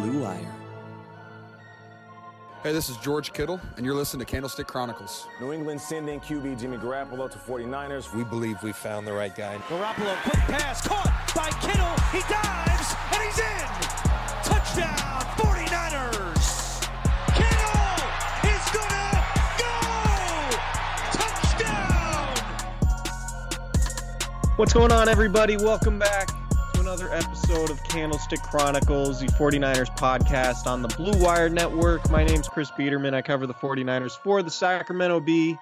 Blue Wire. Hey, this is George Kittle, and you're listening to Candlestick Chronicles. New England sending QB Jimmy Garoppolo to 49ers. We believe we found the right guy. Garoppolo, quick pass, caught by Kittle. He dives, and he's in. Touchdown, 49ers. Kittle is gonna go. Touchdown. What's going on, everybody? Welcome back to another episode of Candlestick Chronicles, the 49ers podcast on the Blue Wire Network. My name's Chris Biderman. I cover the 49ers for the Sacramento Bee.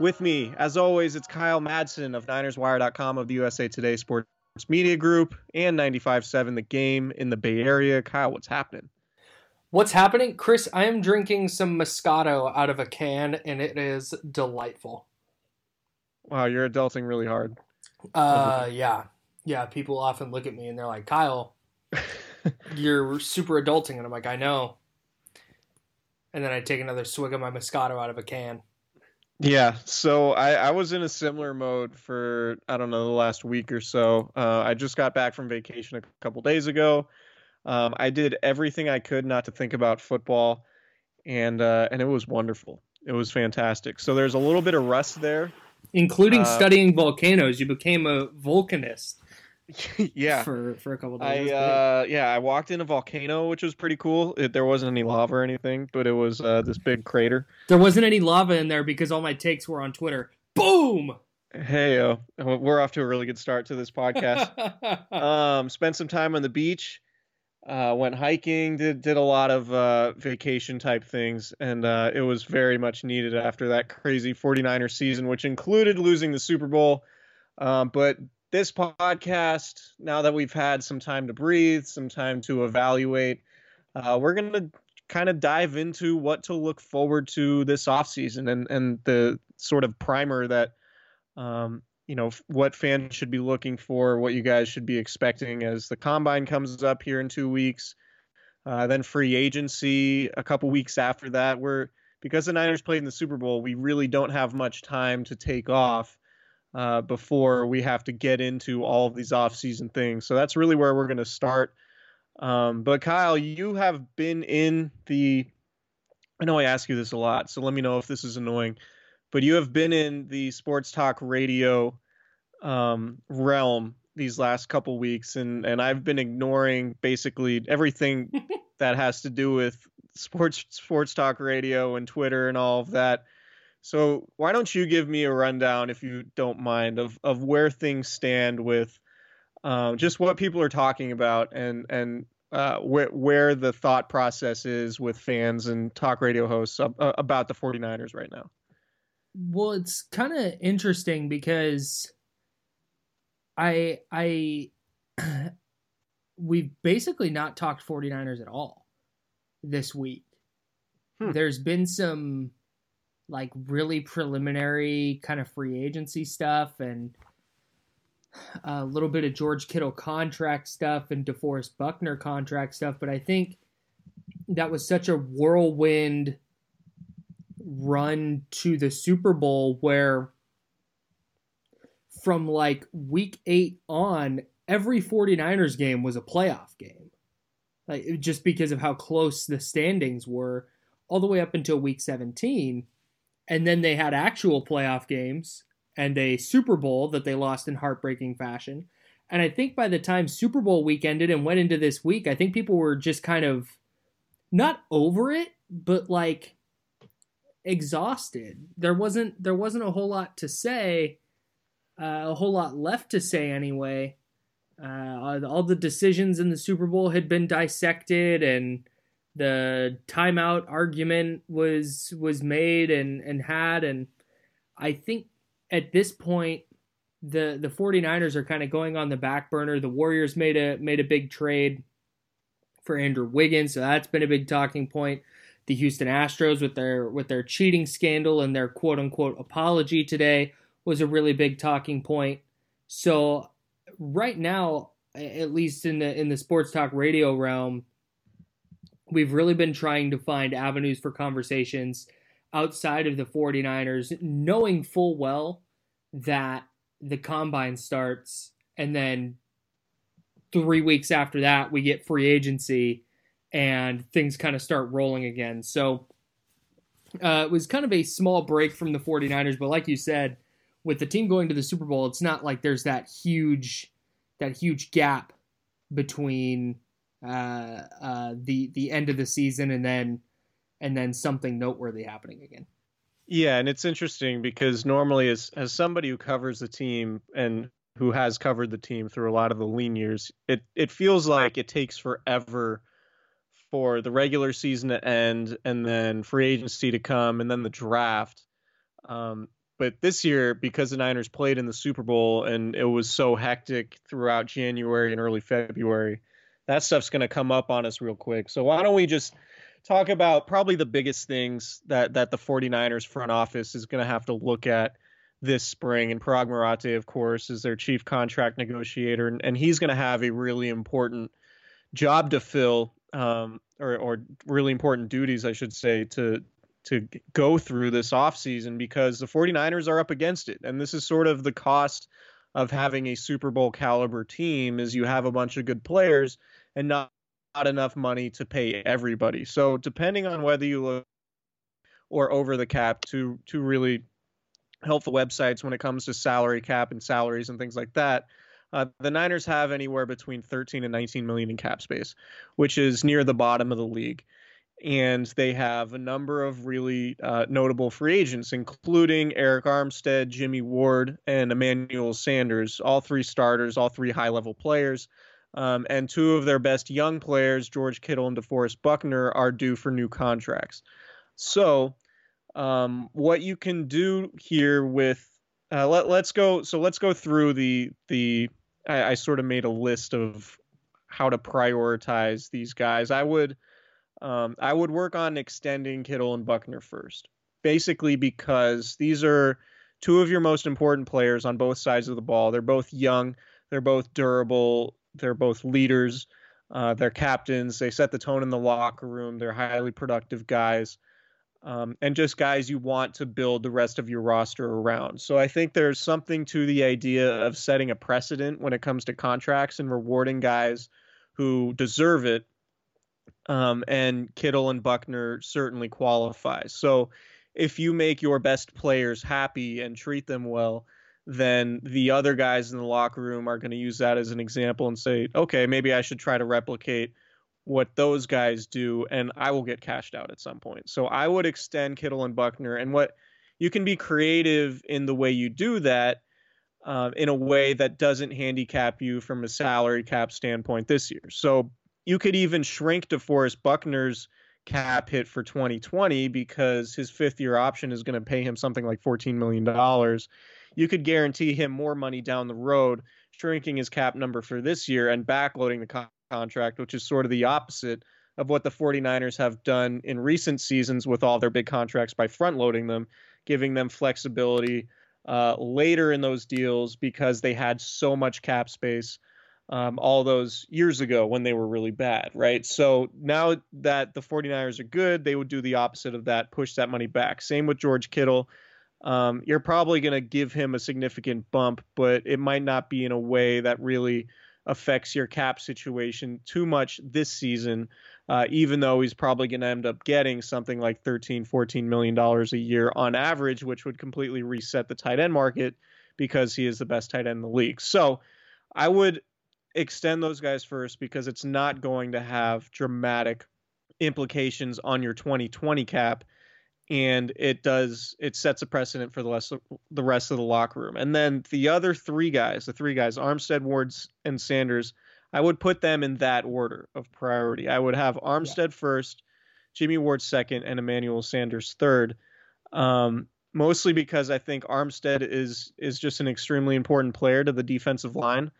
With me, as always, it's Kyle Madsen of NinersWire.com of the USA Today Sports Media Group and 95.7 The Game in the Bay Area. Kyle, what's happening? What's happening? Chris, I am drinking some Moscato out of a can, and it is delightful. Wow, you're adulting really hard. Uh, yeah. Yeah, people often look at me and they're like, Kyle, you're super adulting. And I'm like, I know. And then I take another swig of my Moscato out of a can. Yeah, so I, I was in a similar mode for I don't know the last week or so. Uh, I just got back from vacation a couple days ago. Um, I did everything I could not to think about football, and uh, and it was wonderful. It was fantastic. So there's a little bit of rust there, including Uh, studying volcanoes. You became a volcanist yeah. for for a couple days. I uh, yeah, I walked in a volcano, which was pretty cool. It, there wasn't any lava or anything, but it was uh, this big crater. there wasn't any lava in there because all my takes were on Twitter. Boom. Hey, uh, we're off to a really good start to this podcast. um, spent some time on the beach, uh, went hiking, did did a lot of uh, vacation type things, and uh, it was very much needed after that crazy 49er season, which included losing the Super Bowl. Um, but this podcast, now that we've had some time to breathe, some time to evaluate, uh, we're gonna kind of dive into what to look forward to this offseason and and the sort of primer that um, you know what fans should be looking for, what you guys should be expecting as the combine comes up here in two weeks. Uh, then free agency a couple weeks after that. We're because the Niners played in the Super Bowl, we really don't have much time to take off uh, before we have to get into all of these off-season things. So that's really where we're going to start. Um, but Kyle, you have been in the. I know I ask you this a lot, so let me know if this is annoying. But you have been in the sports talk radio um, realm these last couple weeks, and and I've been ignoring basically everything that has to do with sports sports talk radio and Twitter and all of that. So why don't you give me a rundown, if you don't mind, of of where things stand with um, just what people are talking about and and uh, where where the thought process is with fans and talk radio hosts uh, about the 49ers right now. Well, it's kind of interesting because I I we've basically not talked 49ers at all this week. Hmm. There's been some like really preliminary kind of free agency stuff and a little bit of George Kittle contract stuff and DeForest Buckner contract stuff, but I think that was such a whirlwind run to the Super Bowl where from like week 8 on every 49ers game was a playoff game. Like just because of how close the standings were all the way up until week 17 and then they had actual playoff games and a Super Bowl that they lost in heartbreaking fashion. And I think by the time Super Bowl week ended and went into this week, I think people were just kind of not over it, but like exhausted. There wasn't there wasn't a whole lot to say, uh, a whole lot left to say anyway. Uh, all the decisions in the Super Bowl had been dissected, and the timeout argument was was made and and had, and I think at this point the the 49ers are kind of going on the back burner. The Warriors made a made a big trade for Andrew Wiggins, so that's been a big talking point. The Houston Astros with their with their cheating scandal and their quote unquote apology today was a really big talking point. So right now, at least in the in the sports talk radio realm, we've really been trying to find avenues for conversations outside of the 49ers, knowing full well that the combine starts and then three weeks after that we get free agency and things kind of start rolling again. So uh, it was kind of a small break from the 49ers, but like you said, with the team going to the Super Bowl, it's not like there's that huge that huge gap between uh, uh, the the end of the season and then and then something noteworthy happening again. Yeah, and it's interesting because normally, as as somebody who covers the team and who has covered the team through a lot of the lean years, it it feels like it takes forever for the regular season to end and then free agency to come and then the draft. Um, but this year, because the Niners played in the Super Bowl and it was so hectic throughout January and early February, that stuff's going to come up on us real quick. So why don't we just talk about probably the biggest things that that the 49ers front office is going to have to look at this spring. And Paraag Marathe, of course, is their chief contract negotiator, and, and he's going to have a really important job to fill, um, or, or really important duties, I should say, to to go through this offseason because the 49ers are up against it. And this is sort of the cost of having a Super Bowl caliber team is you have a bunch of good players and not not enough money to pay everybody. So depending on whether you look or over the cap to to really helpful websites when it comes to salary cap and salaries and things like that. Uh, the Niners have anywhere between 13 and 19 million in cap space, which is near the bottom of the league. And they have a number of really uh, notable free agents, including Arik Armstead, Jimmy Ward, and Emmanuel Sanders, all three starters, all three high level players. Um, and two of their best young players, George Kittle and DeForest Buckner, are due for new contracts. So, um, what you can do here with uh, let, let's go. So let's go through the the. I, I, sort of made a list of how to prioritize these guys. I would um, I would work on extending Kittle and Buckner first, basically because these are two of your most important players on both sides of the ball. They're both young. They're both durable. They're both leaders. Uh, they're captains. They set the tone in the locker room. They're highly productive guys. Um, and just guys you want to build the rest of your roster around. So I think there's something to the idea of setting a precedent when it comes to contracts and rewarding guys who deserve it. Um, and Kittle and Buckner certainly qualify. So if you make your best players happy and treat them well, then the other guys in the locker room are going to use that as an example and say, okay, maybe I should try to replicate what those guys do, and I will get cashed out at some point. So I would extend Kittle and Buckner, and what you can be creative in the way you do that. Uh, in a way that doesn't handicap you from a salary cap standpoint this year. So you could even shrink DeForest Buckner's cap hit for 2020 because his fifth year option is going to pay him something like $14 million. You could guarantee him more money down the road, shrinking his cap number for this year and backloading the co- contract, which is sort of the opposite of what the 49ers have done in recent seasons with all their big contracts by front loading them, giving them flexibility uh, later in those deals because they had so much cap space um, all those years ago when they were really bad, right? So now that the 49ers are good, they would do the opposite of that, push that money back. Same with George Kittle. Um, you're probably going to give him a significant bump, but it might not be in a way that really affects your cap situation too much this season, uh, even though he's probably going to end up getting something like 13, 14 million dollars a year on average, which would completely reset the tight end market because he is the best tight end in the league. So I would extend those guys first because it's not going to have dramatic implications on your 2020 cap and it does it sets a precedent for the rest of, the rest of the locker room. And then the other three guys, the three guys, Armstead, Wards, and Sanders, I would put them in that order of priority. I would have Armstead yeah. first, Jimmy Ward second, and Emmanuel Sanders third. Um, mostly because I think Armstead is is just an extremely important player to the defensive line.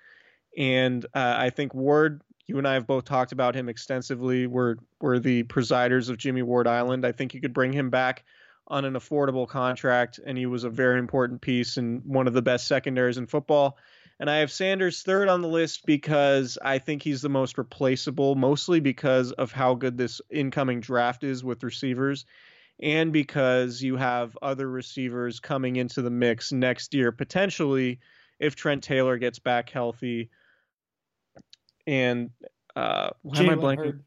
And uh, I think Ward, you and I have both talked about him extensively. We're we're the presiders of Jimmy Ward Island. I think you could bring him back on an affordable contract, and he was a very important piece and one of the best secondaries in football. And I have Sanders third on the list because I think he's the most replaceable, mostly because of how good this incoming draft is with receivers, and because you have other receivers coming into the mix next year, potentially if Trent Taylor gets back healthy and uh, why Jalen am I blanking?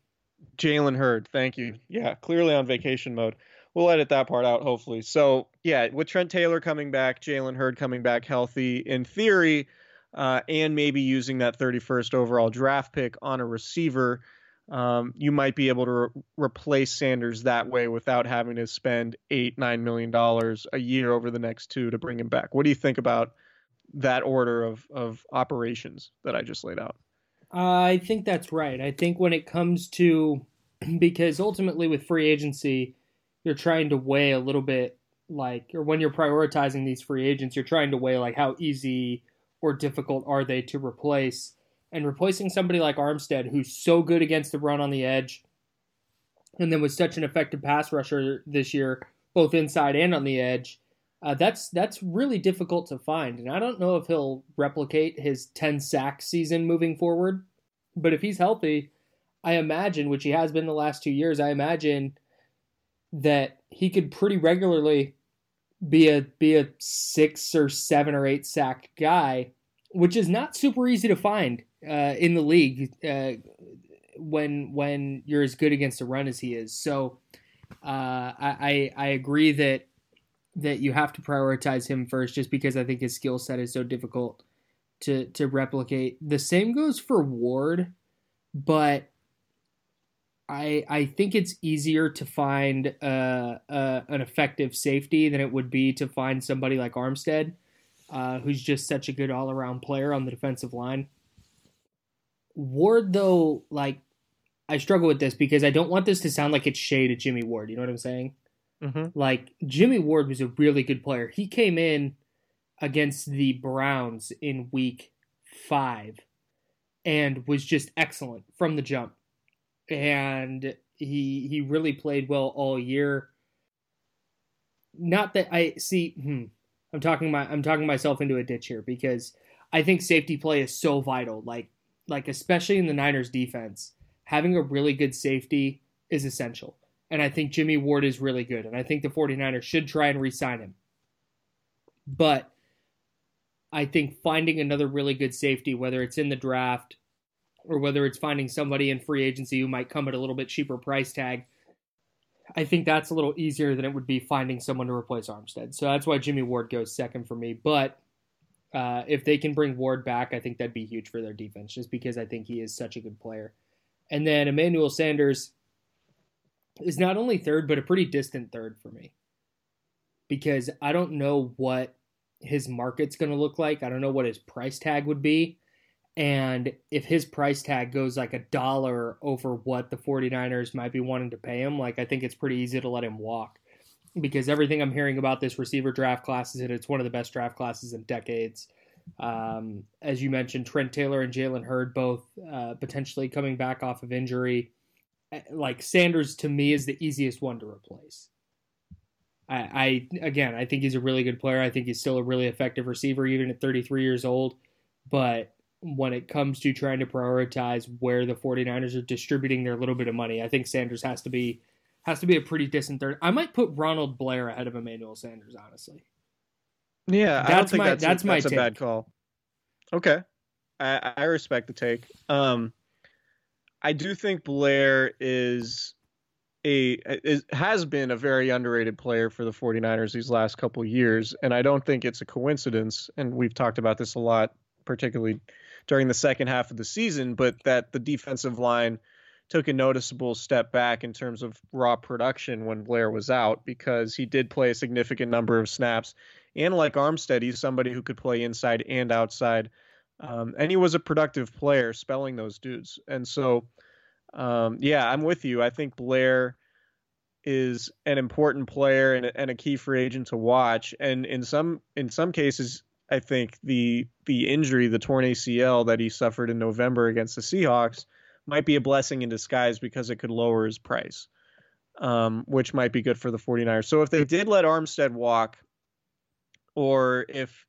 Jalen Hurd. Thank you. Yeah, clearly on vacation mode. We'll edit that part out, hopefully. So yeah, with Trent Taylor coming back, Jalen Hurd coming back healthy, in theory, uh, and maybe using that 31st overall draft pick on a receiver, um, you might be able to re- replace Sanders that way without having to spend eight, nine million dollars a year over the next two to bring him back. What do you think about that order of of operations that I just laid out? I think that's right. I think when it comes to because ultimately with free agency, you're trying to weigh a little bit like or when you're prioritizing these free agents, you're trying to weigh like how easy or difficult are they to replace. And replacing somebody like Armstead, who's so good against the run on the edge, and then was such an effective pass rusher this year, both inside and on the edge, uh, that's that's really difficult to find, and I don't know if he'll replicate his 10 sack season moving forward. But if he's healthy, I imagine, which he has been the last two years, I imagine that he could pretty regularly be a be a six or seven or eight sack guy, which is not super easy to find uh, in the league uh, when when you're as good against the run as he is. So uh, I I agree that that you have to prioritize him first just because I think his skill set is so difficult to to replicate. The same goes for Ward, but I I think it's easier to find uh, uh, an effective safety than it would be to find somebody like Armstead, uh, who's just such a good all around player on the defensive line. Ward though, like I struggle with this because I don't want this to sound like it's shade at Jimmy Ward. You know what I'm saying? Mm-hmm. Like Jimmy Ward was a really good player. He came in against the Browns in week five and was just excellent from the jump. And he he really played well all year. Not that I see hmm, I'm talking my I'm talking myself into a ditch here because I think safety play is so vital. Like like especially in the Niners defense, having a really good safety is essential. And I think Jimmy Ward is really good. And I think the 49ers should try and re sign him. But I think finding another really good safety, whether it's in the draft or whether it's finding somebody in free agency who might come at a little bit cheaper price tag, I think that's a little easier than it would be finding someone to replace Armstead. So that's why Jimmy Ward goes second for me. But uh, if they can bring Ward back, I think that'd be huge for their defense, just because I think he is such a good player. And then Emmanuel Sanders, is not only third, but a pretty distant third for me. Because I don't know what his market's going to look like. I don't know what his price tag would be. And if his price tag goes like a dollar over what the 49ers might be wanting to pay him, like I think it's pretty easy to let him walk. Because everything I'm hearing about this receiver draft class is that it's one of the best draft classes in decades. Um, as you mentioned, Trent Taylor and Jalen Hurd both uh, potentially coming back off of injury. Like Sanders to me is the easiest one to replace. I, I again, I think he's a really good player. I think he's still a really effective receiver, even at 33 years old. But when it comes to trying to prioritize where the 49ers are distributing their little bit of money, I think Sanders has to be has to be a pretty distant third. I might put Ronald Blair ahead of Emmanuel Sanders, honestly. Yeah, that's my that's, that's, a, my that's a bad call. Okay, I, I respect the take. Um, I do think Blair is a is, has been a very underrated player for the 49ers these last couple years and I don't think it's a coincidence and we've talked about this a lot particularly during the second half of the season but that the defensive line took a noticeable step back in terms of raw production when Blair was out because he did play a significant number of snaps. And like Armstead he's somebody who could play inside and outside um, and he was a productive player spelling those dudes and so um, yeah, I'm with you. I think Blair is an important player and a, and a key free agent to watch. And in some in some cases, I think the the injury, the torn ACL that he suffered in November against the Seahawks, might be a blessing in disguise because it could lower his price, um, which might be good for the 49ers. So if they did let Armstead walk, or if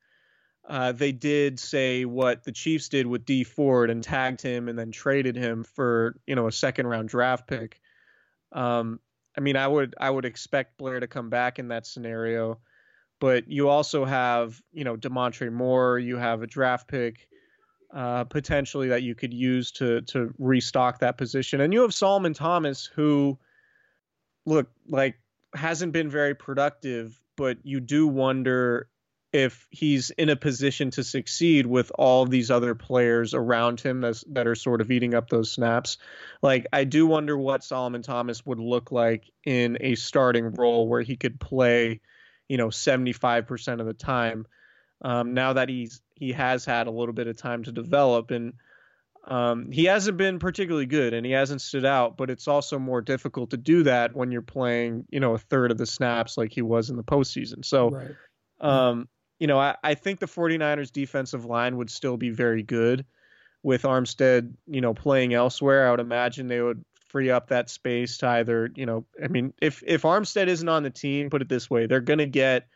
uh, they did say what the Chiefs did with Dee Ford and tagged him and then traded him for you know a second round draft pick. Um, I mean, I would I would expect Blair to come back in that scenario, but you also have you know Damontre Moore, you have a draft pick uh, potentially that you could use to to restock that position, and you have Solomon Thomas who, look like hasn't been very productive, but you do wonder if he's in a position to succeed with all these other players around him that's, that are sort of eating up those snaps. Like, I do wonder what Solomon Thomas would look like in a starting role where he could play, you know, 75% of the time. Um, now that he's he has had a little bit of time to develop and um, he hasn't been particularly good and he hasn't stood out, but it's also more difficult to do that when you're playing, you know, a third of the snaps like he was in the postseason. So, right. um, you know, I, I think the 49ers defensive line would still be very good with Armstead, you know, playing elsewhere. I would imagine they would free up that space to either, you know, I mean, if if Armstead isn't on the team, put it this way, they're going to get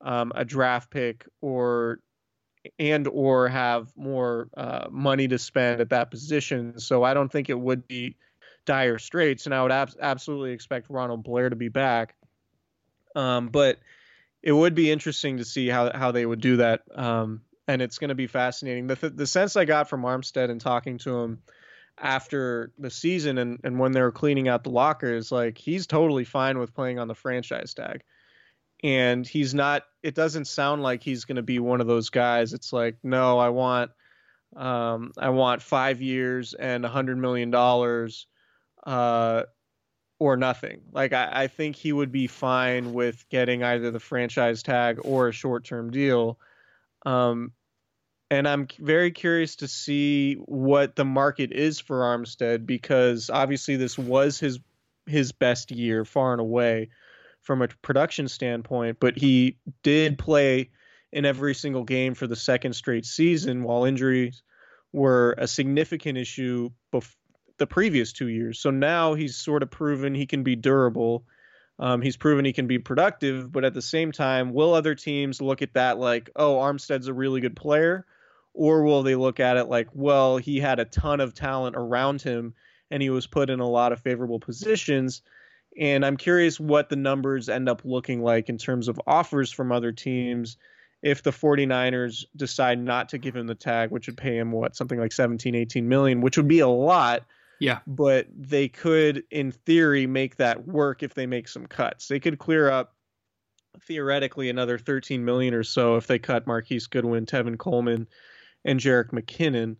um, a draft pick or and or have more uh, money to spend at that position. So I don't think it would be dire straits, and I would ab- absolutely expect Ronald Blair to be back. Um, but it would be interesting to see how how they would do that. Um, and it's going to be fascinating. The the sense I got from Armstead and talking to him after the season and, and when they were cleaning out the lockers, like he's totally fine with playing on the franchise tag. And he's not it doesn't sound like he's gonna be one of those guys. It's like, no, I want um, I want five years and a hundred million dollars uh, or nothing. Like I, I, think he would be fine with getting either the franchise tag or a short term deal. Um, and I'm very curious to see what the market is for Armstead because obviously this was his his best year far and away from a production standpoint, but he did play in every single game for the second straight season while injuries were a significant issue the previous two years. So now he's sort of proven he can be durable. Um, he's proven he can be productive, but at the same time, will other teams look at that like, oh, Armstead's a really good player? Or will they look at it like, well, he had a ton of talent around him and he was put in a lot of favorable positions? And I'm curious what the numbers end up looking like in terms of offers from other teams if the 49ers decide not to give him the tag, which would pay him what, something like 17, 18 million, which would be a lot yeah. But they could, in theory, make that work if they make some cuts. They could clear up theoretically another 13 million or so if they cut Marquise Goodwin, Tevin Coleman, and Jerick McKinnon.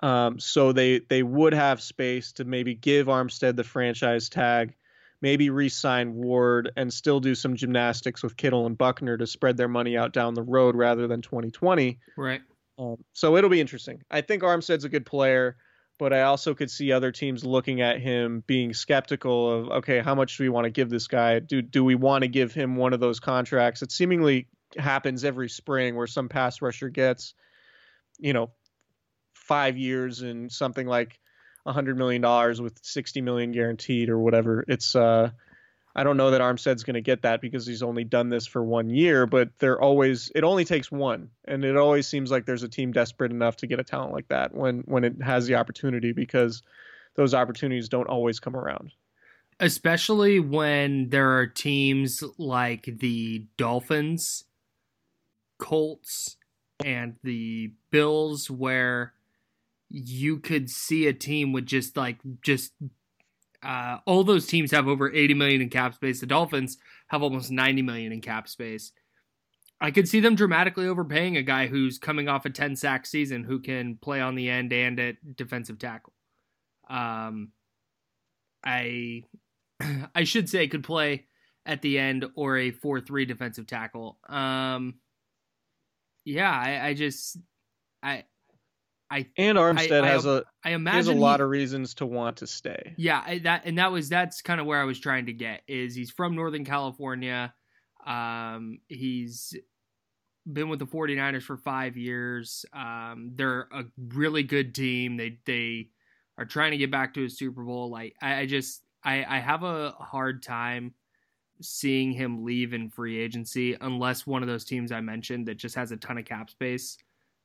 Um, so they they would have space to maybe give Armstead the franchise tag, maybe re-sign Ward, and still do some gymnastics with Kittle and Buckner to spread their money out down the road rather than 2020. Right. Um, so it'll be interesting. I think Armstead's a good player, but I also could see other teams looking at him being skeptical of, okay, how much do we want to give this guy? Do do we want to give him one of those contracts? It seemingly happens every spring where some pass rusher gets, you know, five years and something like a hundred million dollars with sixty million guaranteed or whatever. It's uh I don't know that Armstead's going to get that because he's only done this for one year, but they're always it only takes one, and it always seems like there's a team desperate enough to get a talent like that when when it has the opportunity because those opportunities don't always come around. Especially when there are teams like the Dolphins, Colts, and the Bills where you could see a team with just like just uh, all those teams have over 80 million in cap space. The Dolphins have almost 90 million in cap space. I could see them dramatically overpaying a guy who's coming off a 10 sack season who can play on the end and at defensive tackle. Um, I I should say could play at the end or a 4-3 defensive tackle. Um, yeah, I, I just I I and Armstead I, has I, a I imagine has a he- lot of reasons to want to stay. Yeah, I- that and that was that's kind of where I was trying to get is he's from Northern California. Um, he's been with the 49ers for 5 years. Um, they're a really good team. They they are trying to get back to a Super Bowl. Like I, I just I I have a hard time seeing him leave in free agency unless one of those teams I mentioned that just has a ton of cap space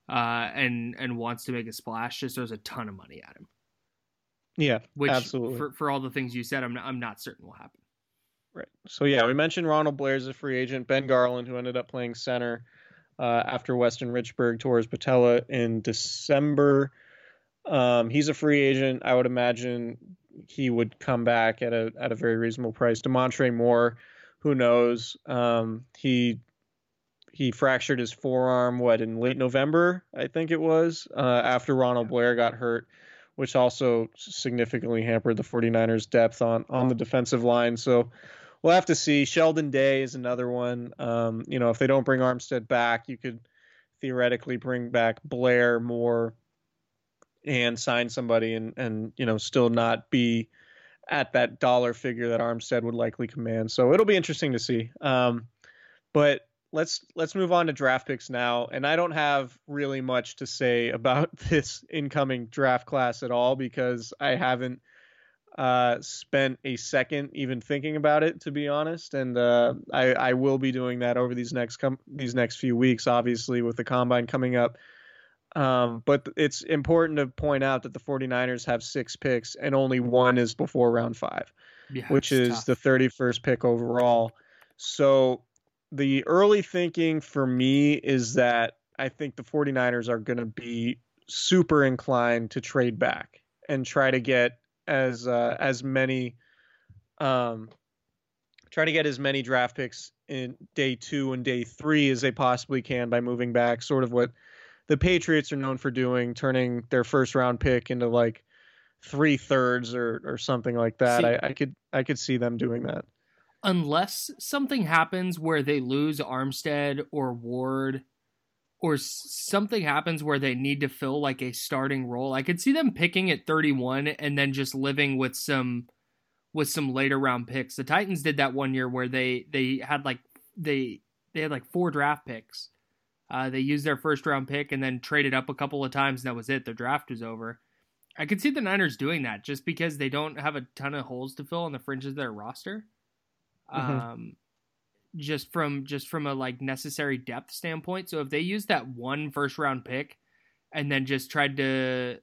uh, and and wants to make a splash just throws a ton of money at him. Yeah, Which absolutely. for for all the things you said, I'm not, I'm not certain will happen. Right. So yeah, we mentioned Ronald Blair's a free agent. Ben Garland, who ended up playing center uh, after Weston Richburg tore his patella in December. Um, he's a free agent. I would imagine he would come back at a at a very reasonable price. Damontre Moore, who knows? Um, he he fractured his forearm what in late November, I think it was, uh, after Ronald Blair got hurt, which also significantly hampered the 49ers depth on on the defensive line. So we'll have to see. Sheldon Day is another one. Um, you know, if they don't bring Armstead back, you could theoretically bring back Blair Moore and sign somebody and and you know still not be at that dollar figure that Armstead would likely command. So it'll be interesting to see. Um, but let's let's move on to draft picks now. And I don't have really much to say about this incoming draft class at all because I haven't uh, spent a second even thinking about it, to be honest. And uh, I, I will be doing that over these next com- these next few weeks, obviously with the combine coming up. Um, but it's important to point out that the 49ers have six picks and only one is before round five Yeah, which is tough. the 31st pick overall. So the early thinking for me is that I think the 49ers are going to be super inclined to trade back and try to get as uh, as many um try to get as many draft picks in day 2 and day 3 as they possibly can by moving back sort of what the Patriots are known for doing turning their first round pick into like three thirds or or something like that. See- I, I could I could see them doing that. Unless something happens where they lose Armstead or Ward or something happens where they need to fill like a starting role. I could see them picking at 31 and then just living with some with some later round picks. The Titans did that one year where they they had like they they had like four draft picks. Uh, they used their first round pick and then traded up a couple of times and that was it. Their draft was over. I could see the Niners doing that just because they don't have a ton of holes to fill on the fringes of their roster Mhm. um just from just from a like necessary depth standpoint. So if they use that one first round pick and then just tried to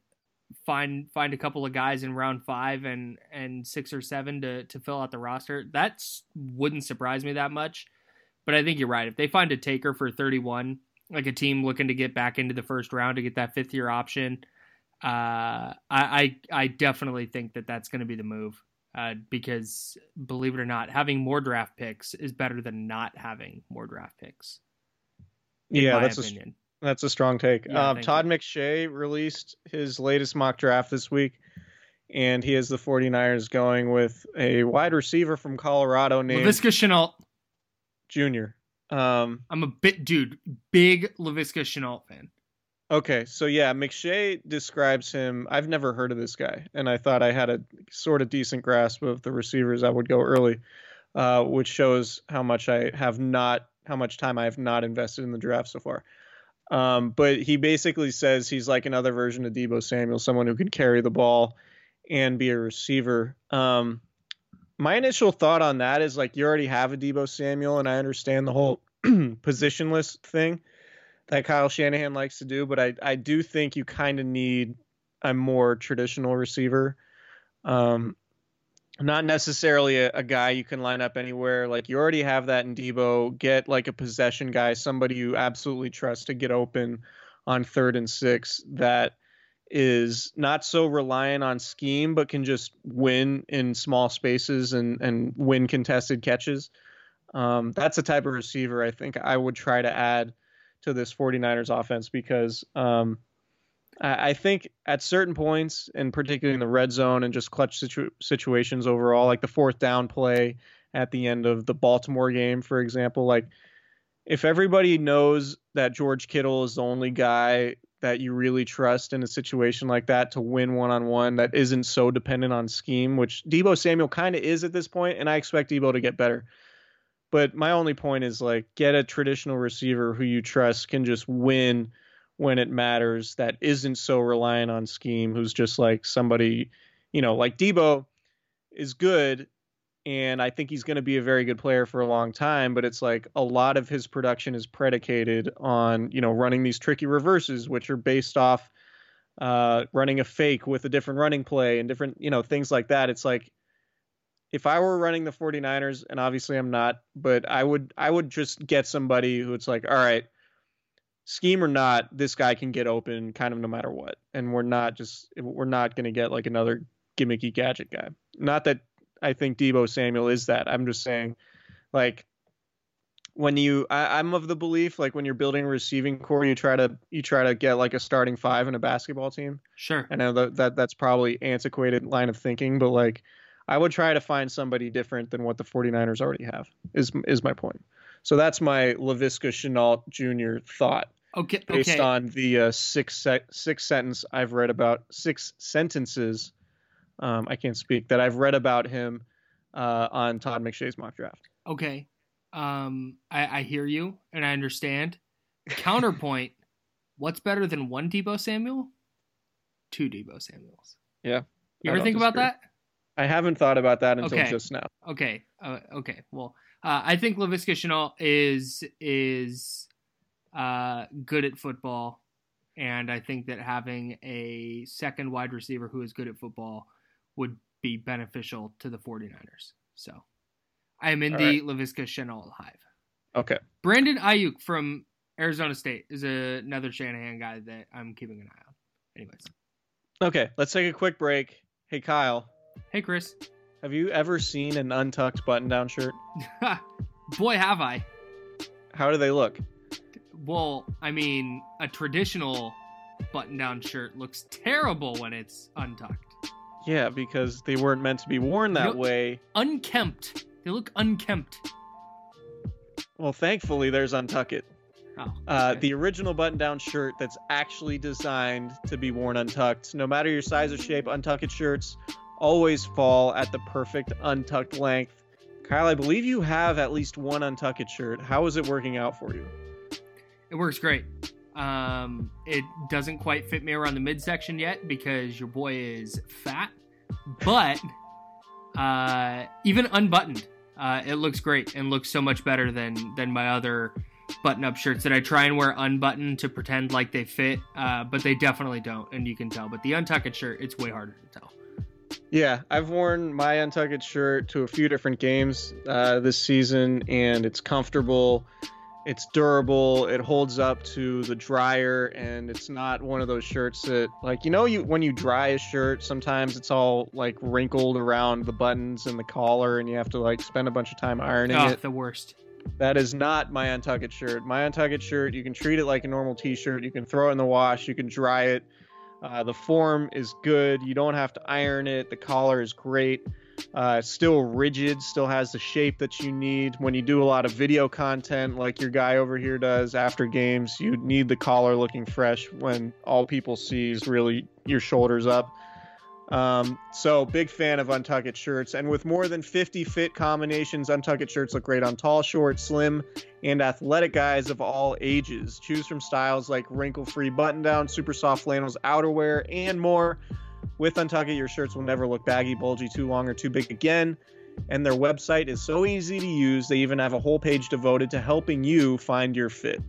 find find a couple of guys in round five and and six or seven to to fill out the roster that wouldn't surprise me that much. But i think you're right. If they find a taker for 31 like a team looking to get back into the first round to get that fifth year option uh i i, I definitely think that that's going to be the move uh, because believe it or not, having more draft picks is better than not having more draft picks. Yeah, that's a that's a strong take. Yeah, um, Todd you. McShay released his latest mock draft this week, and he has the 49ers going with a wide receiver from Colorado named Laviska Shenault. Junior. Um, I'm a bit dude, big Laviska Shenault fan. Okay, so yeah, McShay describes him. I've never heard of this guy, and I thought I had a sort of decent grasp of the receivers I would go early, uh, which shows how much I have not, how much time I have not invested in the draft so far. Um, but he basically says he's like another version of Deebo Samuel, someone who can carry the ball and be a receiver. Um, my initial thought on that is like you already have a Deebo Samuel, and I understand the whole positionless thing that Kyle Shanahan likes to do, but I I do think you kind of need a more traditional receiver. Um, not necessarily a, a, guy you can line up anywhere. Like you already have that in Deebo. Get like a possession guy, somebody you absolutely trust to get open on third and six that is not so reliant on scheme, but can just win in small spaces and and win contested catches. Um, that's a type of receiver I think I would try to add to this 49ers offense because um, I, I, think at certain points, and particularly in the red zone and just clutch situ- situations overall, like the fourth down play at the end of the Baltimore game, for example, like if everybody knows that George Kittle is the only guy that you really trust in a situation like that to win one on one that isn't so dependent on scheme, which Deebo Samuel kind of is at this point, and I expect Deebo to get better. But my only point is like get a traditional receiver who you trust can just win when it matters that isn't so reliant on scheme, who's just like somebody, you know, like Deebo is good and I think he's going to be a very good player for a long time. But it's like a lot of his production is predicated on you know running these tricky reverses, which are based off uh, running a fake with a different running play and different you know things like that. It's like if I were running the 49ers, and obviously I'm not, but I would I would just get somebody who it's like, all right, scheme or not, this guy can get open kind of no matter what. And we're not just we're not gonna get like another gimmicky gadget guy. Not that I think Deebo Samuel is that. I'm just saying like when you I, am of the belief like when you're building a receiving corps you try to you try to get like a starting five in a basketball team sure i know that, that that's probably antiquated line of thinking but like I would try to find somebody different than what the 49ers already have. Is is my point. So that's my Laviska Shenault Jr. thought. Okay. Based okay. on the uh, six se- six sentence I've read about six sentences, um, I can't speak that I've read about him uh, on Todd McShay's mock draft. Okay, um, I, I hear you and I understand. Counterpoint: What's better than one Deebo Samuel? Two Deebo Samuels. Yeah. You ever think disagree. about that? I haven't thought about that until okay. just now. Okay. Uh, okay. Well, uh, I think Laviska Shenault is is uh, good at football, and I think that having a second wide receiver who is good at football would be beneficial to the 49ers. So I am in All the right. Laviska Shenault hive. Okay. Brandon Aiyuk from Arizona State is a, another Shanahan guy that I'm keeping an eye on. Anyways. Okay, let's take a quick break. Hey, Kyle. Hey, Chris. Have you ever seen an untucked button down shirt? Boy, have I. How do they look? Well, I mean, a traditional button down shirt looks terrible when it's untucked. Yeah, because they weren't meant to be worn that way. Unkempt. They look unkempt. Well, thankfully, there's Untuckit. Oh, okay. uh, the original button down shirt that's actually designed to be worn untucked. No matter your size or shape, Untuckit shirts always fall at the perfect untucked length. Kyle, I believe you have at least one untucked shirt. How is it working out for you? It works great. Um, it doesn't quite fit me around the midsection yet because your boy is fat, but uh, even unbuttoned, uh, it looks great and looks so much better than than my other button-up shirts that I try and wear unbuttoned to pretend like they fit, uh, but they definitely don't, and you can tell. But the untucked shirt, it's way harder to tell. Yeah, I've worn my untucked shirt to a few different games uh, this season, and it's comfortable. It's durable. It holds up to the dryer, and it's not one of those shirts that, like, you know, you when you dry a shirt, sometimes it's all like wrinkled around the buttons and the collar, and you have to like spend a bunch of time ironing oh, it. the worst. That is not my untucked shirt. My untucked shirt, you can treat it like a normal t-shirt. You can throw it in the wash. You can dry it uh, the form is good. You don't have to iron it. The collar is great. Uh, still rigid, still has the shape that you need. When you do a lot of video content, like your guy over here does after games, you need the collar looking fresh when all people see is really your shoulders up. Um, so big fan of Untuckit shirts, and with more than 50 fit combinations, Untuckit shirts look great on tall, short, slim, and athletic guys of all ages. Choose from styles like wrinkle-free button-down, super soft flannels, outerwear, and more. With Untuckit, your shirts will never look baggy, bulgy, too long, or too big again. And their website is so easy to use, they even have a whole page devoted to helping you find your fit.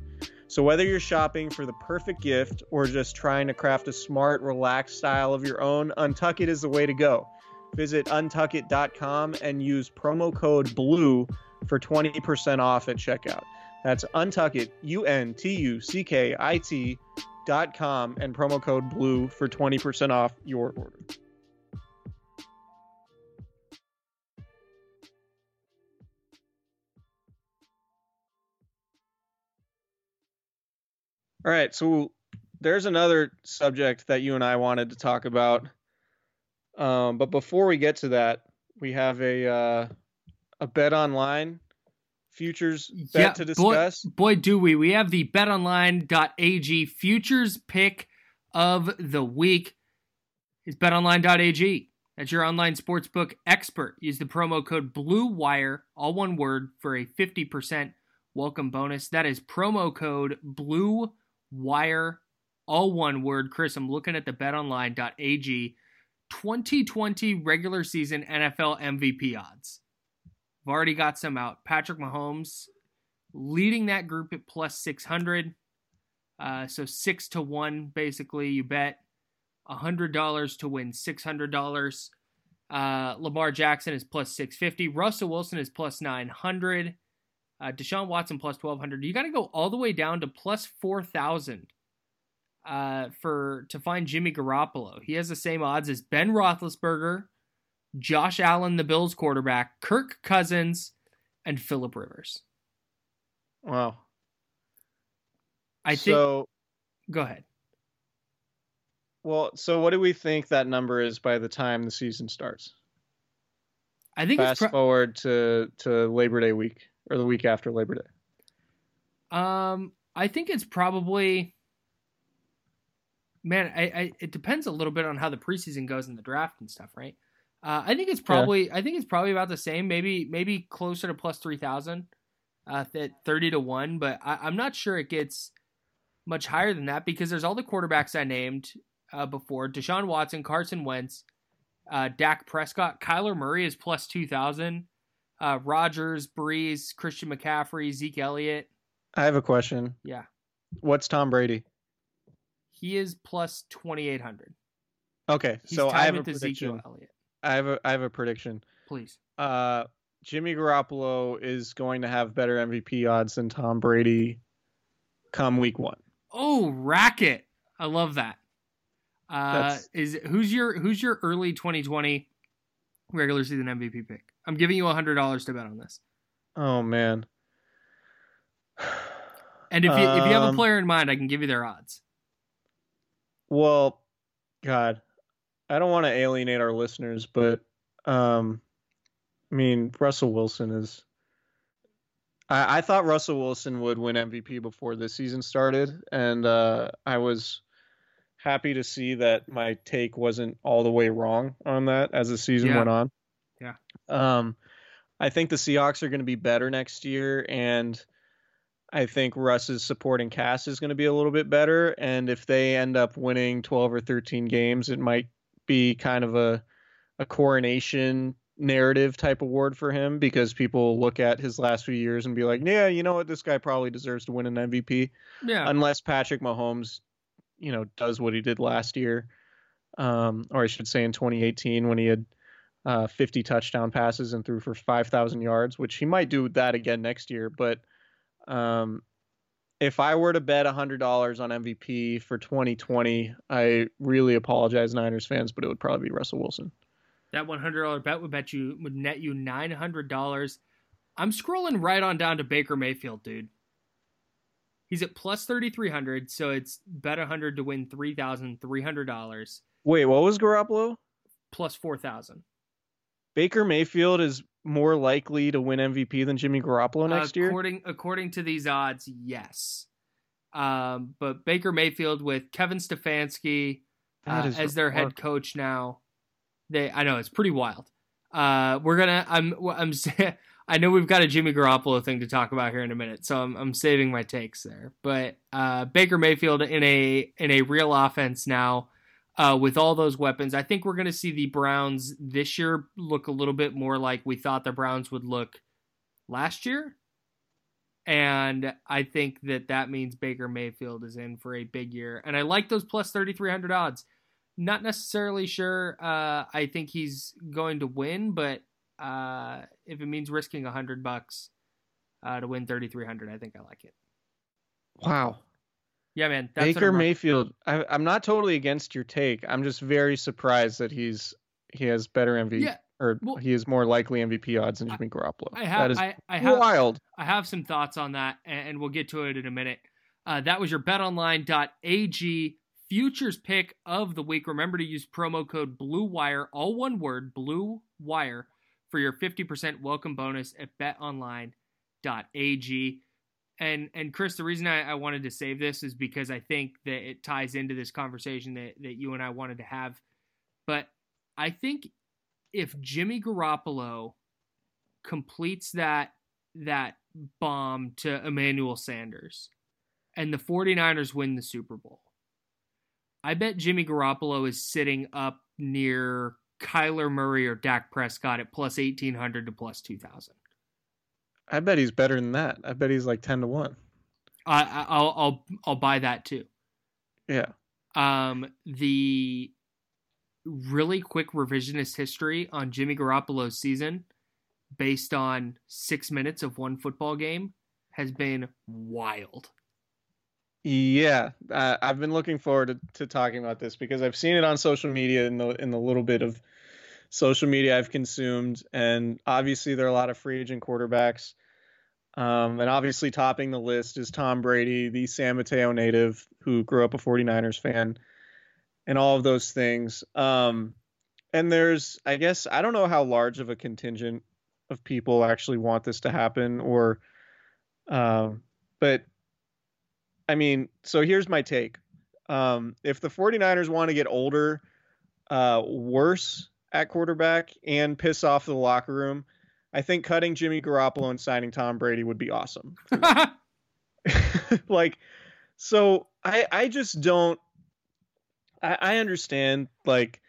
So, whether you're shopping for the perfect gift or just trying to craft a smart, relaxed style of your own, Untuckit is the way to go. Visit untuckit.com and use promo code BLUE for 20% off at checkout. That's Untuckit, U N T U C K I T dot com and promo code BLUE for 20% off your order. All right, so there's another subject that you and I wanted to talk about, um, but before we get to that, we have a uh, a bet online futures bet Yeah, to boy, discuss. boy, do we. We have the betonline.ag futures pick of the week. Is betonline.ag. That's your online sportsbook expert. Use the promo code BLUEWIRE, all one word, for a 50% welcome bonus. That is promo code BLUEWIRE, all one word. Chris, I'm looking at the betonline.ag 2020 regular season NFL MVP odds. I've already got some out. Patrick Mahomes leading that group at plus 600. Uh, so six to one, basically, you bet $100 to win $600. Uh, Lamar Jackson is plus 650. Russell Wilson is plus 900. Uh, Deshaun Watson plus 1200. You got to go all the way down to plus 4000 uh, for to find Jimmy Garoppolo. He has the same odds as Ben Roethlisberger, Josh Allen, the Bills quarterback, Kirk Cousins, and Philip Rivers. Wow. I think. so, go ahead. well, so what do we think that number is by the time the season starts? I think it's Fast pro- forward to to Labor Day week or the week after Labor Day. Um, I think it's probably. Man, I, I it depends a little bit on how the preseason goes in the draft and stuff, right? Uh, I think it's probably I think it's probably about the same, maybe maybe closer to plus three thousand, uh, at thirty to one. But I, I'm not sure it gets much higher than that because there's all the quarterbacks I named uh, before: Deshaun Watson, Carson Wentz, uh, Dak Prescott, Kyler Murray is plus two thousand, uh, Rodgers, Brees, Christian McCaffrey, Zeke Elliott. I have a question. Yeah. What's Tom Brady? He is plus twenty eight hundred. Okay, He's so I have a prediction. I have a I have a prediction. Please. Uh, Jimmy Garoppolo is going to have better MVP odds than Tom Brady come week one. Oh, racket! I love that. Uh, That's- is who's your who's your early 2020 regular season MVP pick? I'm giving you hundred dollars to bet on this. Oh man. And if you if you have a Um, player in mind, I can give you their odds. Well, God, I don't want to alienate our listeners, but um, I mean Russell Wilson is. I, I thought Russell Wilson would win MVP before this season started, and uh, I was happy to see that my take wasn't all the way wrong on that as the season Yeah. went on. Yeah. Um, I think the Seahawks are going to be better next year, and I think Russ's supporting cast is going to be a little bit better. And if they end up winning 12 or 13 games, it might be kind of a a coronation narrative type award for him because people look at his last few years and be like, yeah, you know what, this guy probably deserves to win an MVP Yeah. unless Patrick Mahomes, you know, does what he did last year, um, or I should say in 2018 when he had uh, 50 touchdown passes and threw for 5,000 yards, which he might do that again next year. But um, if I were to bet $100 on MVP for 2020, I really apologize, Niners fans, but it would probably be Russell Wilson. That one hundred dollar bet would bet you would net you nine hundred dollars. I'm scrolling right on down to Baker Mayfield, dude. He's at plus thirty three hundred, so it's bet hundred to win three thousand three hundred dollars Wait, what was Garoppolo? plus four thousand. Baker Mayfield is more likely to win MVP than Jimmy Garoppolo next year? According according to these odds, yes. Um, but Baker Mayfield with Kevin Stefanski uh, as their head coach now, they I know it's pretty wild. Uh, we're gonna I'm I'm I know we've got a Jimmy Garoppolo thing to talk about here in a minute, so I'm I'm saving my takes there. But uh, Baker Mayfield in a in a real offense now uh, with all those weapons. I think we're going to see the Browns this year look a little bit more like we thought the Browns would look last year. And I think that that means Baker Mayfield is in for a big year. And I like those plus 3,300 odds. Not necessarily sure uh, I think he's going to win, but uh, if it means risking a 100 bucks uh, to win 3,300, I think I like it. Wow. Yeah, man. Baker Mayfield. I, am not totally against your take. I'm just very surprised that he's he has better MVP yeah, or well, he is more likely MVP odds than Jimmy Garoppolo. I have, that is I, I have, wild. I have some thoughts on that, and we'll get to it in a minute. Uh, that was your BetOnline.ag futures pick of the week. Remember to use promo code Blue Wire, all one word, Blue Wire, for your 50% welcome bonus at BetOnline.ag. And and Chris, the reason I, I, wanted to save this is because I think that it ties into this conversation that, that you and I wanted to have. But I think if Jimmy Garoppolo completes that that bomb to Emmanuel Sanders and the 49ers win the Super Bowl, I bet Jimmy Garoppolo is sitting up near Kyler Murray or Dak Prescott at plus 1800 to plus 2000. I bet he's better than that. I bet he's like ten to one. I, I'll I'll I'll buy that too. Yeah. Um, the really quick revisionist history on Jimmy Garoppolo's season, based on six minutes of one football game, has been wild. Yeah, uh, I've been looking forward to, to talking about this because I've seen it on social media in the in the little bit of social media I've consumed, and obviously there are a lot of free agent quarterbacks. Um, and obviously, topping the list is Tom Brady, the San Mateo native who grew up a 49ers fan, and all of those things. Um, and there's, I guess, I don't know how large of a contingent of people actually want this to happen, or, um, but I mean, so here's my take. Um, if the 49ers want to get older, uh, worse at quarterback, and piss off the locker room, I think cutting Jimmy Garoppolo and signing Tom Brady would be awesome. like, so I I just don't. I, I understand like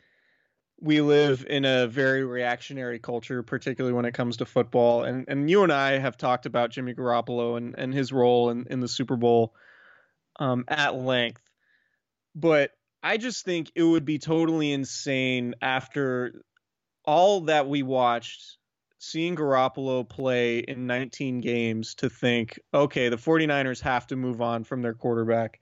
we live in a very reactionary culture, particularly when it comes to football. And and you and I have talked about Jimmy Garoppolo and, and his role in, in the Super Bowl um, at length. But I just think it would be totally insane after all that we watched seeing Garoppolo play in 19 games to think, okay, the 49ers have to move on from their quarterback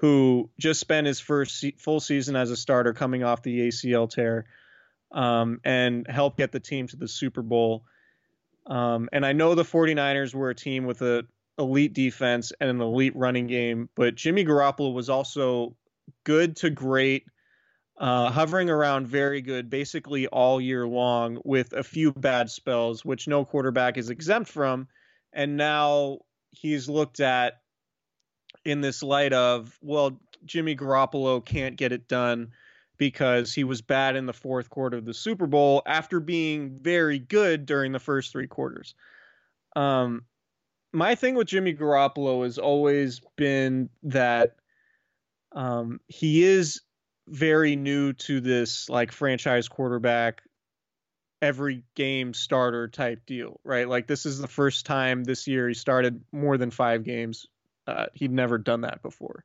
who just spent his first full season as a starter coming off the ACL tear um, and help get the team to the Super Bowl. Um, and I know the 49ers were a team with a elite defense and an elite running game, but Jimmy Garoppolo was also good to great uh, hovering around very good basically all year long with a few bad spells, which no quarterback is exempt from. And now he's looked at in this light of, well, Jimmy Garoppolo can't get it done because he was bad in the fourth quarter of the Super Bowl after being very good during the first three quarters. Um, my thing with Jimmy Garoppolo has always been that um, he is very new to this like franchise quarterback every game starter type deal, right? Like this is the first time this year he started more than five games. Uh, he'd never done that before.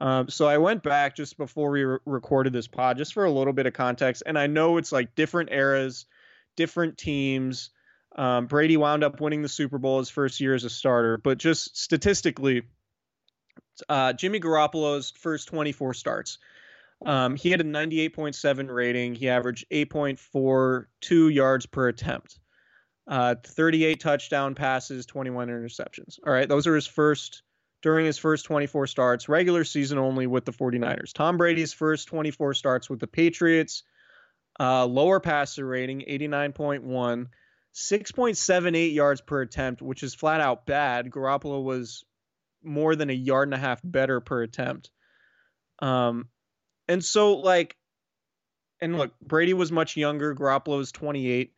Um, so I went back just before we re- recorded this pod, just for a little bit of context. And I know it's like different eras, different teams. Um, Brady wound up winning the Super Bowl his first year as a starter, but just statistically, uh, Jimmy Garoppolo's first 24 starts, um, he had a 98.7 rating. He averaged 8.42 yards per attempt, uh, 38 touchdown passes, 21 interceptions. All right, those are his first during his first 24 starts, regular season only with the 49ers. Tom Brady's first 24 starts with the Patriots. Uh, lower passer rating, 89.1. 6.78 yards per attempt, which is flat out bad. Garoppolo was more than a yard and a half better per attempt. Um, and so, like, and look, Brady was much younger. Garoppolo is 28.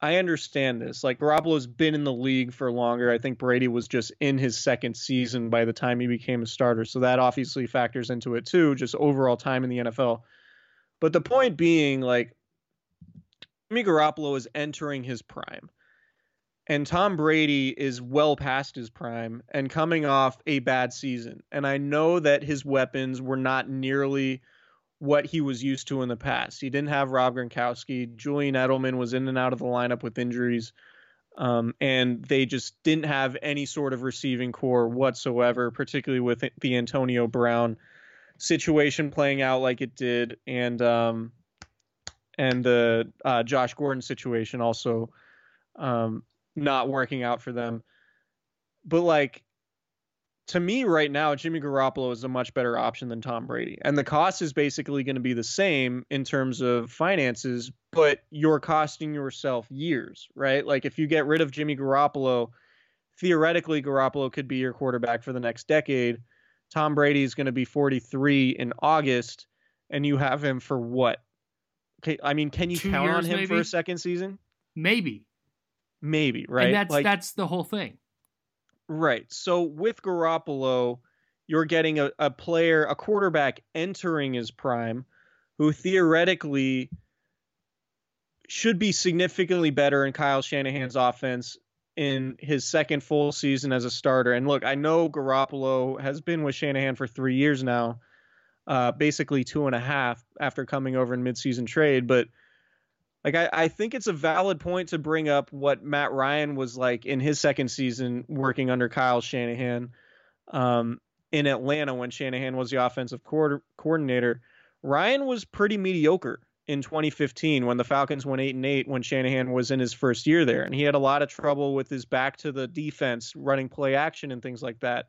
I understand this. Like Garoppolo's been in the league for longer. I think Brady was just in his second season by the time he became a starter. So that obviously factors into it too, just overall time in the NFL. But the point being, like, Jimmy Garoppolo is entering his prime. And Tom Brady is well past his prime and coming off a bad season. And I know that his weapons were not nearly what he was used to in the past. He didn't have Rob Gronkowski. Julian Edelman was in and out of the lineup with injuries. Um, and they just didn't have any sort of receiving corps whatsoever, particularly with the Antonio Brown situation playing out like it did, and um, and the uh, Josh Gordon situation also um, not working out for them. But like to me right now, Jimmy Garoppolo is a much better option than Tom Brady. And the cost is basically going to be the same in terms of finances, but you're costing yourself years, right? Like if you get rid of Jimmy Garoppolo, theoretically Garoppolo could be your quarterback for the next decade. Tom Brady is going to be 43 in August and you have him for what? Okay, I mean, can you Two count on him maybe? for a second season? Maybe. Maybe, right? And that's Like- that's the whole thing. Right. So with Garoppolo, you're getting a, a player, a quarterback entering his prime who theoretically should be significantly better in Kyle Shanahan's offense in his second full season as a starter. And look, I know Garoppolo has been with Shanahan for three years now, uh, basically two and a half after coming over in midseason trade, but like I, I think it's a valid point to bring up what Matt Ryan was like in his second season working under Kyle Shanahan um, in Atlanta when Shanahan was the offensive coord- coordinator. Ryan was pretty mediocre in 2015 when the Falcons went eight and eight when Shanahan was in his first year there, and he had a lot of trouble with his back to the defense, running play action and things like that.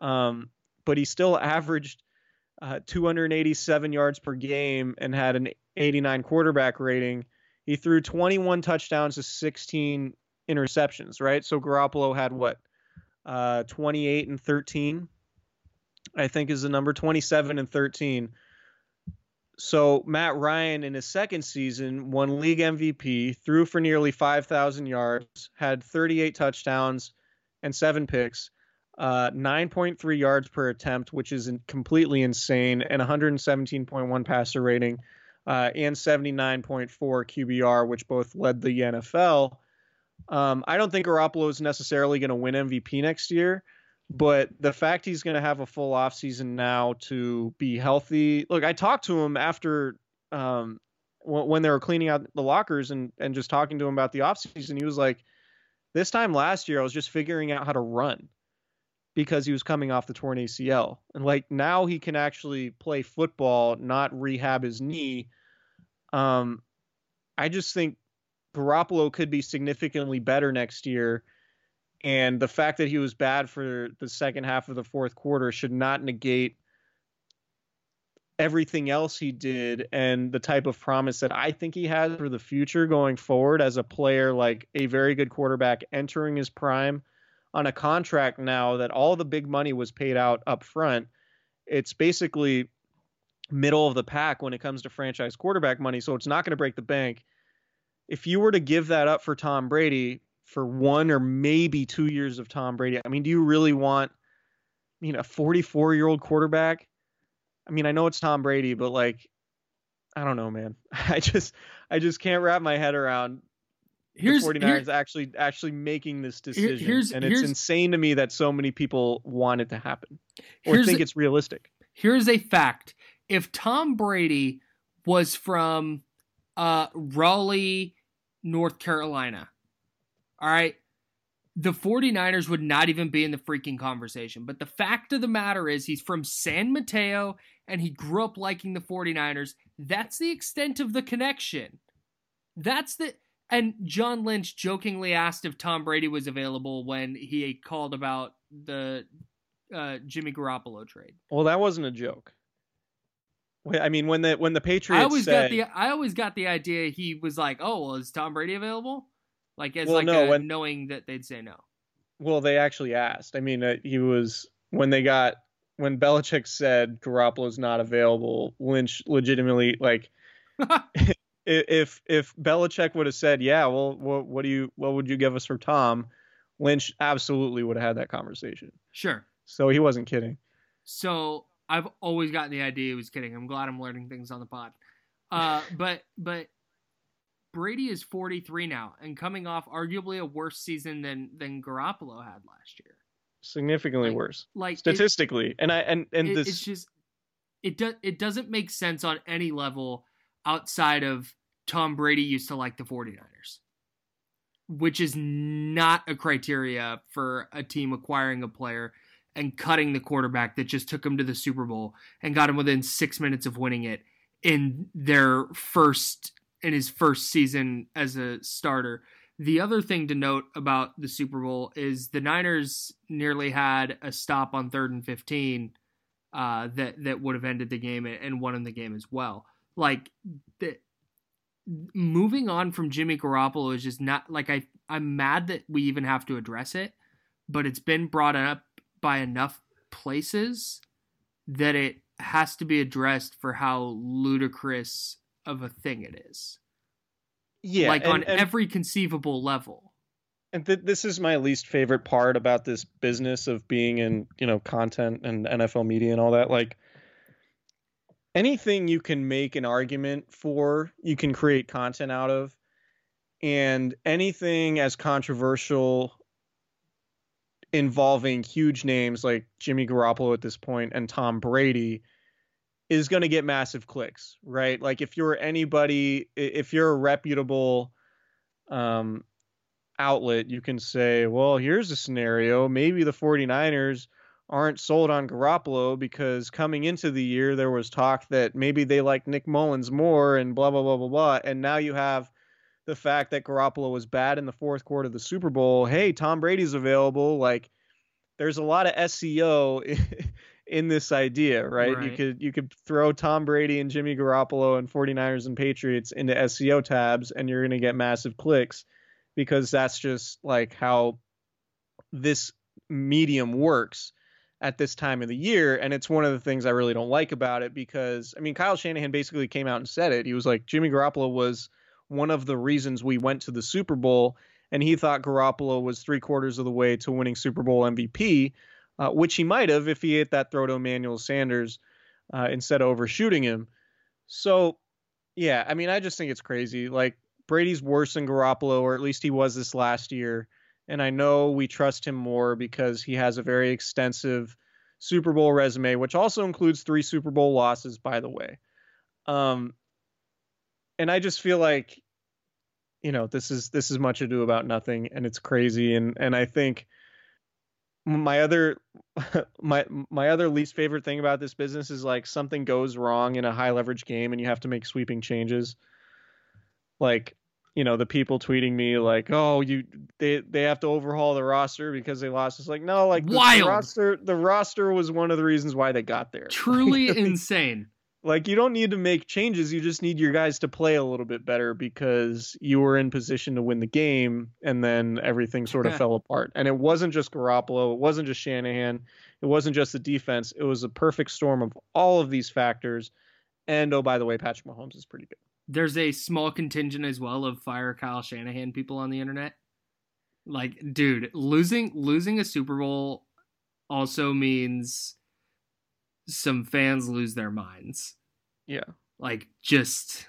Um, but he still averaged uh, 287 yards per game and had an 89 quarterback rating. He threw 21 touchdowns to 16 interceptions, right? So Garoppolo had what? Uh, 28 and 13, I think is the number 27 and 13. So Matt Ryan in his second season won league MVP, threw for nearly 5,000 yards, had 38 touchdowns and seven picks uh, 9.3 yards per attempt, which is completely insane, and 117.1 passer rating, uh, and 79.4 QBR, which both led the NFL. Um, I don't think Garoppolo is necessarily going to win MVP next year, but the fact he's going to have a full offseason now to be healthy. Look, I talked to him after um, when they were cleaning out the lockers and, and just talking to him about the offseason. He was like, this time last year, I was just figuring out how to run because he was coming off the torn ACL. And like now he can actually play football, not rehab his knee. Um, I just think Garoppolo could be significantly better next year. And the fact that he was bad for the second half of the fourth quarter should not negate everything else he did and the type of promise that I think he has for the future going forward as a player, like a very good quarterback entering his prime on a contract now that all the big money was paid out up front. It's basically middle of the pack when it comes to franchise quarterback money, so it's not going to break the bank. If you were to give that up for Tom Brady for one or maybe two years of Tom Brady, I mean, do you really want, I mean, a 44 year old quarterback? I mean, I know it's Tom Brady, but like, I don't know, man. I just, I just can't wrap my head around Here's the 49ers here- actually actually making this decision. here's- and it's here's- insane to me that so many people want it to happen or think a- it's realistic. here's a fact. If Tom Brady was from uh, Raleigh, North Carolina, all right, the 49ers would not even be in the freaking conversation. But the fact of the matter is, he's from San Mateo and he grew up liking the 49ers. That's the extent of the connection. That's the. And John Lynch jokingly asked if Tom Brady was available when he called about the uh, Jimmy Garoppolo trade. Well, that wasn't a joke. I mean, when the when the Patriots I always said, got the I always got the idea he was like, oh well, is Tom Brady available? Like as Well, like no, a, when- knowing that they'd say no. well, they actually asked. I mean, uh, he was when they got when Belichick said Garoppolo's not available. Lynch legitimately like if if Belichick would have said, yeah, well, what, what do you what would you give us for Tom? Lynch absolutely would have had that conversation. Sure. So he wasn't kidding. So I've always gotten the idea he was kidding. I'm glad I'm learning things on the pod. Uh, but but Brady is 43 now and coming off arguably a worse season than than Garoppolo had last year. Significantly Like- worse Like statistically. and I and and it- this it's just it does it doesn't make sense on any level outside of Tom Brady used to like the 49ers which is not a criteria for a team acquiring a player and cutting the quarterback that just took him to the Super Bowl and got him within 6 minutes of winning it in their first in his first season as a starter. The other thing to note about the Super Bowl is the Niners nearly had a stop on third and 15 uh, that that would have ended the game and won in the game as well. Like the moving on from Jimmy Garoppolo is just not like I I'm mad that we even have to address it, but it's been brought up by enough places that it has to be addressed for how ludicrous of a thing it is. yeah, like and- on and- every conceivable level. and th- this is my least favorite part about this business of being in you know content and NFL media and all that like anything you can make an argument for you can create content out of and anything as controversial involving huge names like Jimmy Garoppolo at this point and Tom Brady is going to get massive clicks right like if you're anybody if you're a reputable um outlet, you can say, well, here's a scenario. Maybe the 49ers aren't sold on Garoppolo because coming into the year, there was talk that maybe they like Nick Mullens more and blah, blah, blah, blah, blah. And now you have the fact that Garoppolo was bad in the fourth quarter of the Super Bowl. Hey, Tom Brady's available. Like, there's a lot of SEO in this idea, right? You could you could throw Tom Brady and Jimmy Garoppolo and 49ers and Patriots into SEO tabs and you're going to get massive clicks because that's just like how this medium works at this time of the year and it's one of the things I really don't like about it because I mean Kyle Shanahan basically came out and said it. He was like Jimmy Garoppolo was one of the reasons we went to the Super Bowl and he thought Garoppolo was three quarters of the way to winning Super Bowl MVP, uh, which he might have if he hit that throw to Emmanuel Sanders uh, instead of overshooting him. So, yeah, I mean, I just think it's crazy. Like Brady's worse than Garoppolo, or at least he was this last year. And I know we trust him more because he has a very extensive Super Bowl resume, which also includes three Super Bowl losses, by the way. Um, and I just feel like, you know, this is this is much ado about nothing, and it's crazy. And and I think my other my my other least favorite thing about this business is like something goes wrong in a high leverage game and you have to make sweeping changes like you know the people tweeting me like oh you they they have to overhaul the roster because they lost. It's like no like the, the roster the roster was one of the reasons why they got there. Truly insane. like you don't need to make changes. You just need your guys to play a little bit better because you were in position to win the game and then everything sort of fell apart. And it wasn't just Garoppolo. It wasn't just Shanahan. It wasn't just the defense. It was a perfect storm of all of these factors. And oh by the way Patrick Mahomes is pretty good There's a small contingent as well of fire Kyle Shanahan people on the internet. Like, dude, losing losing a Super Bowl also means some fans lose their minds. yeah Like, just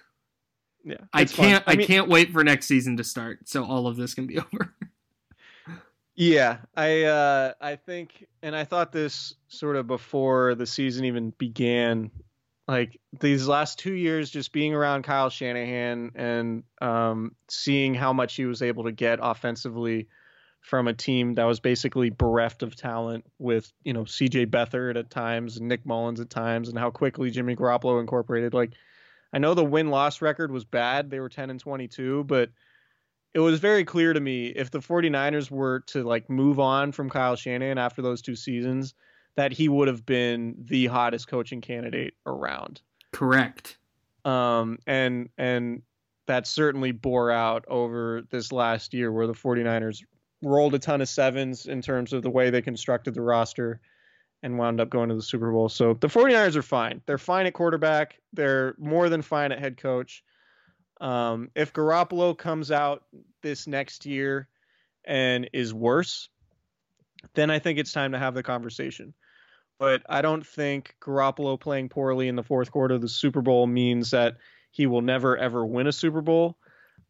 yeah I can't I, mean, can't wait for next season to start so all of this can be over. Yeah, I uh I think and I thought this sort of before the season even began like these last 2 years just being around Kyle Shanahan and um seeing how much he was able to get offensively from a team that was basically bereft of talent with, you know, CJ Beathard at times and Nick Mullens at times and how quickly Jimmy Garoppolo incorporated like I know the win-loss record was bad. They were 10 and 22, but it was very clear to me if the 49ers were to like move on from Kyle Shanahan after those two seasons that he would have been the hottest coaching candidate around. Correct. Um, and and that certainly bore out over this last year where the 49ers rolled a ton of sevens in terms of the way they constructed the roster and wound up going to the Super Bowl. So the 49ers are fine. They're fine at quarterback. They're more than fine at head coach. Um, if Garoppolo comes out this next year and is worse, then I think it's time to have the conversation. But I don't think Garoppolo playing poorly in the fourth quarter of the Super Bowl means that he will never ever win a Super Bowl.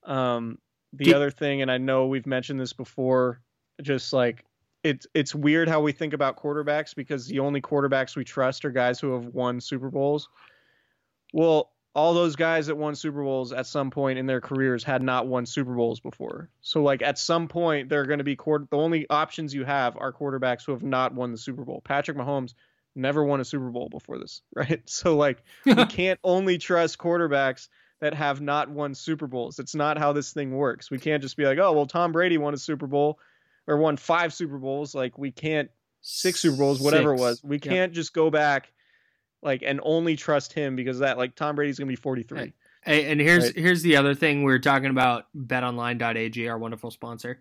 Um, the Did- other thing, and I know we've mentioned this before, just like it's it's weird how we think about quarterbacks because the only quarterbacks we trust are guys who have won Super Bowls. Well, all those guys that won Super Bowls at some point in their careers had not won Super Bowls before. So like at some point they're going to be quarter the only options you have are quarterbacks who have not won the Super Bowl. Patrick Mahomes never won a Super Bowl before this, right? So like we can't only trust quarterbacks that have not won Super Bowls. It's not how this thing works. We can't just be like, "Oh, well Tom Brady won a Super Bowl or won 5 Super Bowls." Like we can't six Super Bowls, whatever it was. We can't just go back like and only trust him because that like Tom Brady's gonna be 43. Right. And here's Right. here's the other thing we are talking about betonline.ag our wonderful sponsor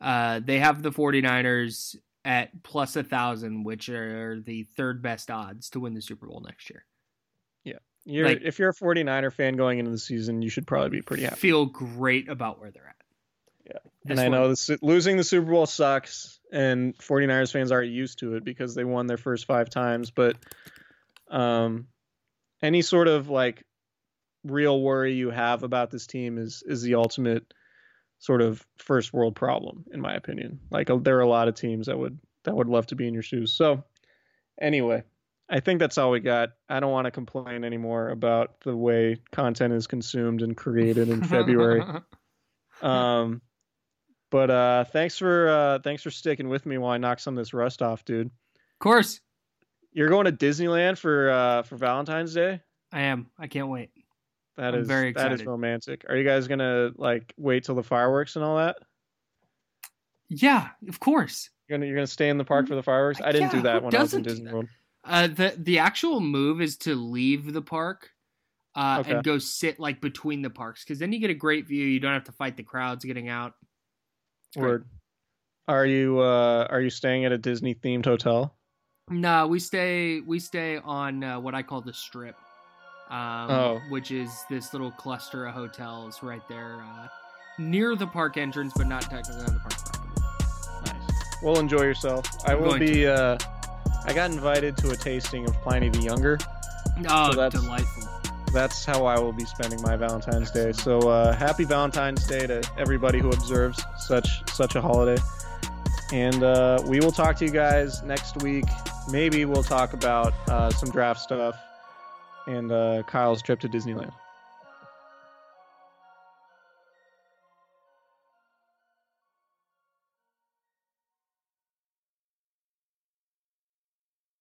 uh, they have the 49ers at plus a thousand which are the third best odds to win the super bowl next year Yeah. You're Like- if you're a 49er fan going into the season, you should probably be pretty happy. feel great about where they're at Yeah. This and I one- know this, losing the Super Bowl sucks, and 49ers fans aren't used to it because they won their first five times. But um, any sort of like real worry you have about this team is is the ultimate sort of first world problem, in my opinion. Like uh, there are a lot of teams that would that would love to be in your shoes. So anyway, I think that's all we got. I don't want to complain anymore about the way content is consumed and created in February. Um, but uh, thanks for uh, thanks for sticking with me while I knock some of this rust off, dude. of course You're going to Disneyland for uh, for Valentine's Day. i am i can't wait That I'm is very that is romantic. Are you guys gonna like wait till the fireworks and all that? yeah of course You're gonna you're gonna stay in the park for the fireworks? I didn't Yeah, do that when I was in Disney? World. uh, the the actual move is to leave the park uh, Okay. and go sit like between the parks because then you get a great view you don't have to fight the crowds getting out Word. Are you uh, are you staying at a Disney themed hotel? No, we stay we stay on uh, what I call the strip, um, Oh. which is this little cluster of hotels right there uh, near the park entrance, but not technically on the park property. Nice. Well, enjoy yourself. I I'm will be. Uh, I got invited to a tasting of Pliny the Younger. Oh, that's- delightful! that's how I will be spending my Valentine's Day. So uh, happy Valentine's Day to everybody who observes such such a holiday. And uh, we will talk to you guys next week. Maybe we'll talk about uh, some draft stuff and uh, Kyle's trip to Disneyland.